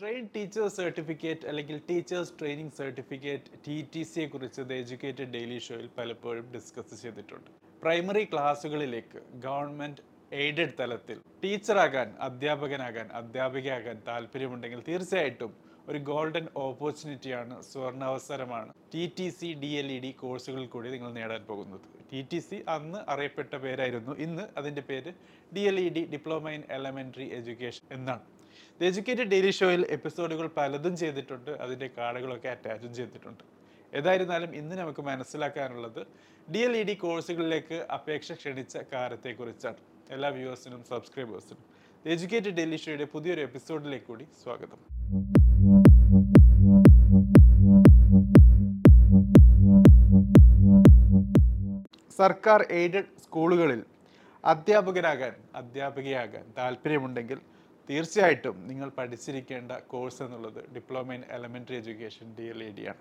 Train teachers certificate അല്ലെങ്കിൽ teachers training certificate T T സിയെ കുറിച്ച് ദ എഡ്യൂക്കേറ്റഡ് ഡെയിലി ഷോയിൽ പലപ്പോഴും ഡിസ്കസ് ചെയ്തിട്ടുണ്ട്. പ്രൈമറി ക്ലാസ്സുകളിലേക്ക് ഗവൺമെന്റ് എയ്ഡഡ് തലത്തിൽ ടീച്ചറാകാൻ അധ്യാപകനാകാൻ അധ്യാപികയാകാൻ താല്പര്യമുണ്ടെങ്കിൽ തീർച്ചയായിട്ടും ഒരു ഗോൾഡൻ ഓപ്പർച്യൂണിറ്റിയാണ് സുവർണാവസരമാണ് T T C D L E D കോഴ്സുകളിൽ കൂടി നിങ്ങൾ നേടാൻ പോകുന്നത്. ടി ടി സി അന്ന് അറിയപ്പെട്ട പേരായിരുന്നു. ഇന്ന് അതിന്റെ പേര് D L E D diploma in elementary education എന്നാണ്. ദ എജ്യൂക്കേറ്റഡ് ഡെയിലി ഷോയിൽ എപ്പിസോഡുകൾ പലതും ചെയ്തിട്ടുണ്ട് അതിന്റെ കാർഡുകളൊക്കെ അറ്റാച്ചും ചെയ്തിട്ടുണ്ട്. ഏതായിരുന്നാലും ഇന്ന് നമുക്ക് മനസ്സിലാക്കാനുള്ളത് ഡി എൽ ഇ ഡി കോഴ്സുകളിലേക്ക് അപേക്ഷ ക്ഷണിച്ച കാര്യത്തെക്കുറിച്ചാണ് എല്ലാ വ്യൂവേഴ്സിനും സബ്സ്ക്രൈബേഴ്സിനും ദ എജ്യൂക്കേറ്റഡ് ഡെയിലി ഷോയുടെ പുതിയൊരു എപ്പിസോഡിലേക്ക് കൂടി സ്വാഗതം. സർക്കാർ എയ്ഡഡ് സ്കൂളുകളിൽ അധ്യാപകരാകാൻ അധ്യാപികയാകാൻ താല്പര്യമുണ്ടെങ്കിൽ തീർച്ചയായിട്ടും നിങ്ങൾ പഠിച്ചിരിക്കേണ്ട കോഴ്സ് എന്നുള്ളത് diploma in elementary education D L E D ആണ്.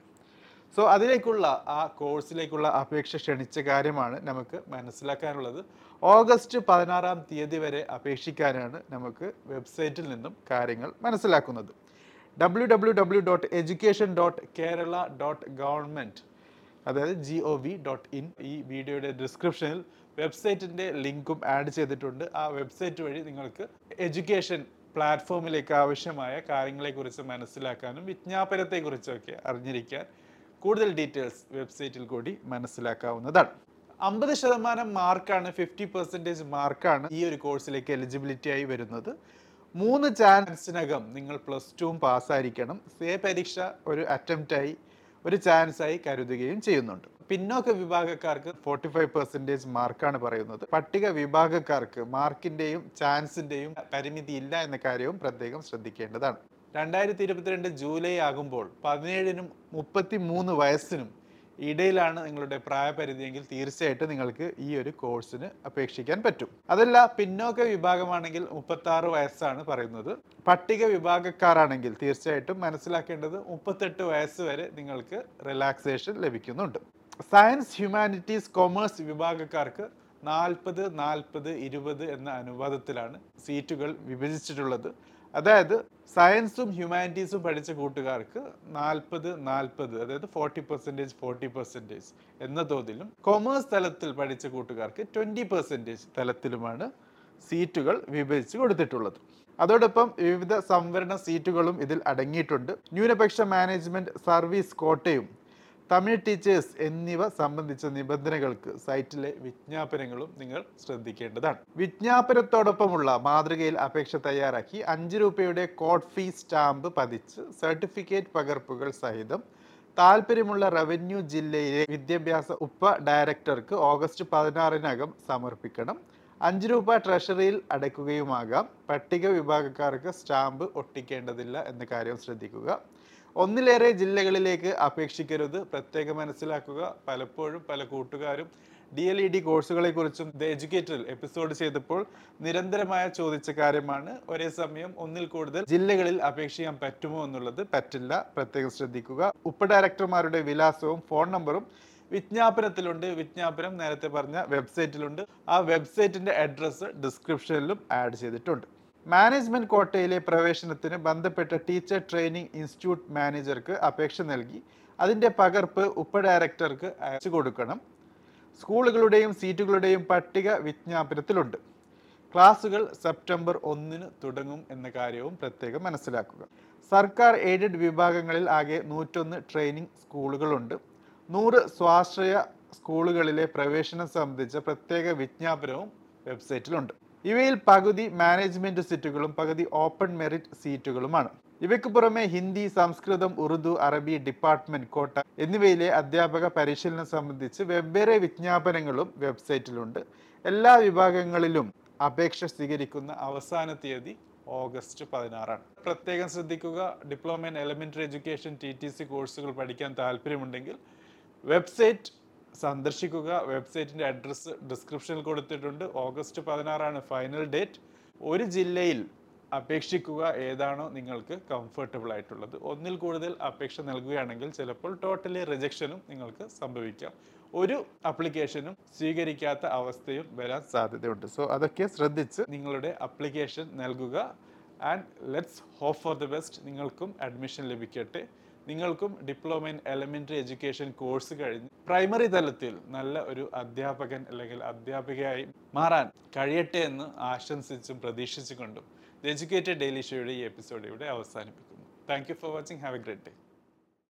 സോ അതിലേക്കുള്ള ആ കോഴ്സിലേക്കുള്ള അപേക്ഷ ക്ഷണിച്ച കാര്യമാണ് നമുക്ക് മനസ്സിലാക്കാനുള്ളത്. ഓഗസ്റ്റ് പതിനാറാം തീയതി വരെ അപേക്ഷിക്കാനാണ് നമുക്ക് വെബ്സൈറ്റിൽ നിന്നും കാര്യങ്ങൾ മനസ്സിലാക്കുന്നത്. W W W dot education dot Kerala dot government അതായത് G O V dot in ഈ വീഡിയോയുടെ ഡിസ്ക്രിപ്ഷനിൽ വെബ്സൈറ്റിന്റെ ലിങ്കും ആഡ് ചെയ്തിട്ടുണ്ട്. ആ വെബ്സൈറ്റ് വഴി നിങ്ങൾക്ക് എഡ്യൂക്കേഷൻ പ്ലാറ്റ്ഫോമിലേക്ക് ആവശ്യമായ കാര്യങ്ങളെക്കുറിച്ച് മനസ്സിലാക്കാനും വിജ്ഞാപനത്തെക്കുറിച്ചൊക്കെ അറിഞ്ഞിരിക്കാൻ കൂടുതൽ ഡീറ്റെയിൽസ് വെബ്സൈറ്റിൽ കൂടി മനസ്സിലാക്കാവുന്നതാണ്. അമ്പത് ശതമാനം മാർക്കാണ് ഫിഫ്റ്റി പെർസെന്റേജ് മാർക്കാണ് ഈ ഒരു കോഴ്സിലേക്ക് എലിജിബിലിറ്റി ആയി വരുന്നത്. മൂന്ന് ചാൻസിനകം നിങ്ങൾ പ്ലസ് ടുവും പാസ്സായിരിക്കണം സേ പരീക്ഷ ഒരു അറ്റംപ്റ്റായി ഒരു ചാൻസായി കരുതുകയും ചെയ്യുന്നുണ്ട്. പിന്നോക്ക വിഭാഗക്കാർക്ക് ഫോർട്ടി ഫൈവ് പെർസെന്റേജ് മാർക്കാണ് പറയുന്നത്. പട്ടിക വിഭാഗക്കാർക്ക് മാർക്കിന്റെയും ചാൻസിന്റെയും പരിമിതി ഇല്ല എന്ന കാര്യവും പ്രത്യേകം ശ്രദ്ധിക്കേണ്ടതാണ്. രണ്ടായിരത്തി ഇരുപത്തിരണ്ട് ജൂലൈ ആകുമ്പോൾ പതിനേഴിനും മുപ്പത്തി മൂന്ന് വയസ്സിനും ഇടയിലാണ് നിങ്ങളുടെ പ്രായപരിധിയെങ്കിൽ തീർച്ചയായിട്ടും നിങ്ങൾക്ക് ഈ ഒരു കോഴ്സിന് അപേക്ഷിക്കാൻ പറ്റും. അതല്ല പിന്നോക്ക വിഭാഗമാണെങ്കിൽ മുപ്പത്തി ആറ് വയസ്സാണ് പറയുന്നത്. പട്ടിക വിഭാഗക്കാരാണെങ്കിൽ തീർച്ചയായിട്ടും മനസ്സിലാക്കേണ്ടത് മുപ്പത്തെട്ട് വയസ്സ് വരെ നിങ്ങൾക്ക് റിലാക്സേഷൻ ലഭിക്കുന്നുണ്ട്. സയൻസ് ഹ്യൂമാനിറ്റീസ് കൊമേഴ്സ് വിഭാഗക്കാർക്ക് നാൽപ്പത് നാൽപ്പത് ഇരുപത് എന്ന അനുപാതത്തിലാണ് സീറ്റുകൾ വിഭജിച്ചിട്ടുള്ളത്. അതായത് സയൻസും ഹ്യൂമാനിറ്റീസും പഠിച്ച കൂട്ടുകാർക്ക് നാൽപ്പത് നാൽപ്പത് അതായത് ഫോർട്ടി പെർസെന്റേജ് ഫോർട്ടി പെർസെന്റേജ് എന്ന തോതിലും കൊമേഴ്സ് തലത്തിൽ പഠിച്ച കൂട്ടുകാർക്ക് ട്വന്റി പെർസെന്റേജ് തലത്തിലുമാണ് സീറ്റുകൾ വിഭജിച്ച് കൊടുത്തിട്ടുള്ളത്. അതോടൊപ്പം വിവിധ സംവരണ സീറ്റുകളും ഇതിൽ അടങ്ങിയിട്ടുണ്ട്. ന്യൂനപക്ഷ മാനേജ്മെന്റ് സർവീസ് കോട്ടയും തമിഴ് ടീച്ചേഴ്സ് എന്നിവ സംബന്ധിച്ച നിബന്ധനകൾക്ക് സൈറ്റിലെ വിജ്ഞാപനങ്ങളും നിങ്ങൾ ശ്രദ്ധിക്കേണ്ടതാണ്. വിജ്ഞാപനത്തോടൊപ്പമുള്ള മാതൃകയിൽ അപേക്ഷ തയ്യാറാക്കി അഞ്ച് രൂപയുടെ കോഡ് ഫീ സ്റ്റാമ്പ് പതിച്ച് സർട്ടിഫിക്കറ്റ് പകർപ്പുകൾ സഹിതം താല്പര്യമുള്ള റവന്യൂ ജില്ലയിലെ വിദ്യാഭ്യാസ ഉപ ഡയറക്ടർക്ക് ഓഗസ്റ്റ് പതിനാറിനകം സമർപ്പിക്കണം. അഞ്ച് രൂപ ട്രഷറിയിൽ അടയ്ക്കുകയുമാകാം. പട്ടിക വിഭാഗക്കാർക്ക് സ്റ്റാമ്പ് ഒട്ടിക്കേണ്ടതില്ല എന്ന കാര്യം ശ്രദ്ധിക്കുക. ഒന്നിലേറെ ജില്ലകളിലേക്ക് അപേക്ഷിക്കരുത്. പ്രത്യേകം മനസ്സിലാക്കുക. പലപ്പോഴും പല കൂട്ടുകാരും ഡി എൽ ഇ ഡി കോഴ്സുകളെ കുറിച്ചും ദ എഡ്യൂക്കേറ്ററിൽ എപ്പിസോഡ് ചെയ്തപ്പോൾ നിരന്തരമായ ചോദിച്ച കാര്യമാണ്. ഒരേ സമയം ഒന്നിൽ കൂടുതൽ ജില്ലകളിൽ അപേക്ഷിക്കാൻ പറ്റുമോ എന്നുള്ളത് പറ്റില്ല. പ്രത്യേകം ശ്രദ്ധിക്കുക. ഉപ ഡയറക്ടർമാരുടെ വിലാസവും ഫോൺ നമ്പറും വിജ്ഞാപനത്തിലുണ്ട്. വിജ്ഞാപനം നേരത്തെ പറഞ്ഞ വെബ്സൈറ്റിലുണ്ട്. ആ വെബ്സൈറ്റിന്റെ അഡ്രസ്സ് ഡിസ്ക്രിപ്ഷനിലും ആഡ് ചെയ്തിട്ടുണ്ട്. മാനേജ്മെന്റ് കോട്ടയിലെ പ്രവേശനത്തിന് ബന്ധപ്പെട്ട ടീച്ചർ ട്രെയിനിങ് ഇൻസ്റ്റിറ്റ്യൂട്ട് മാനേജർക്ക് അപേക്ഷ നൽകി. അതിന്റെ പകർപ്പ് ഉപ ഡയറക്ടർക്ക് അയച്ചു കൊടുക്കണം. സ്കൂളുകളുടെയും സീറ്റുകളുടെയും പട്ടിക വിജ്ഞാപനത്തിലുണ്ട്. ക്ലാസുകൾ സെപ്റ്റംബർ ഒന്നിന് തുടങ്ങും എന്ന കാര്യവും പ്രത്യേകം മനസ്സിലാക്കുക. സർക്കാർ എയ്ഡഡ് വിഭാഗങ്ങളിൽ ആകെ നൂറ്റൊന്ന് ട്രെയിനിങ് സ്കൂളുകളുണ്ട്. നൂറ് സ്വാശ്രയ സ്കൂളുകളിലെ പ്രവേശനം സംബന്ധിച്ച പ്രത്യേക വിജ്ഞാപനവും വെബ്സൈറ്റിലുണ്ട് ഇവയിൽ പകുതി മാനേജ്മെന്റ് സീറ്റുകളും പകുതി ഓപ്പൺ മെറിറ്റ് സീറ്റുകളുമാണ് ഇവയ്ക്ക് പുറമെ ഹിന്ദി സംസ്കൃതം ഉറുദു അറബി ഡിപ്പാർട്ട്മെന്റ് കോട്ട എന്നിവയിലെ അധ്യാപക പരിശീലനം സംബന്ധിച്ച് വെവ്വേറെ വിജ്ഞാപനങ്ങളും വെബ്സൈറ്റിലുണ്ട്. എല്ലാ വിഭാഗങ്ങളിലും അപേക്ഷ സ്വീകരിക്കുന്ന അവസാന തീയതി ഓഗസ്റ്റ് പതിനാറാണ്. പ്രത്യേകം ശ്രദ്ധിക്കുക diploma in elementary education T T C കോഴ്സുകൾ പഠിക്കാൻ താല്പര്യമുണ്ടെങ്കിൽ വെബ്സൈറ്റ് സന്ദർശിക്കുക. വെബ്സൈറ്റിന്റെ അഡ്രസ്സ് ഡിസ്ക്രിപ്ഷനിൽ കൊടുത്തിട്ടുണ്ട്. ഓഗസ്റ്റ് പതിനാറാണ് ഫൈനൽ ഡേറ്റ്. ഒരു ജില്ലയിൽ അപേക്ഷിക്കുക ഏതാണോ നിങ്ങൾക്ക് കംഫർട്ടബിൾ ആയിട്ടുള്ളത്. ഒന്നിൽ കൂടുതൽ അപേക്ഷ നൽകുകയാണെങ്കിൽ ചിലപ്പോൾ ടോട്ടലി റിജക്ഷനും നിങ്ങൾക്ക് സംഭവിക്കാം. ഒരു അപ്ലിക്കേഷനും സ്വീകരിക്കാത്ത അവസ്ഥയും വരാൻ സാധ്യതയുണ്ട്. സോ അതൊക്കെ ശ്രദ്ധിച്ച് നിങ്ങളുടെ അപ്ലിക്കേഷൻ നൽകുക. And let's hope for the best നിങ്ങൾക്കും അഡ്മിഷൻ ലഭിക്കട്ടെ. നിങ്ങൾക്കും diploma in elementary education course കഴിഞ്ഞ് പ്രൈമറി തലത്തിൽ നല്ല ഒരു അധ്യാപകൻ അല്ലെങ്കിൽ അധ്യാപികയായി മാറാൻ കഴിയട്ടെ എന്ന് ആശംസിച്ചും പ്രതീക്ഷിച്ചുകൊണ്ടും എഡ്യൂക്കേറ്റഡ് ഡെയിലി ഷോയുടെ ഈ എപ്പിസോഡ് ഇവിടെ അവസാനിപ്പിക്കുന്നു. Thank you for watching. Have a great day.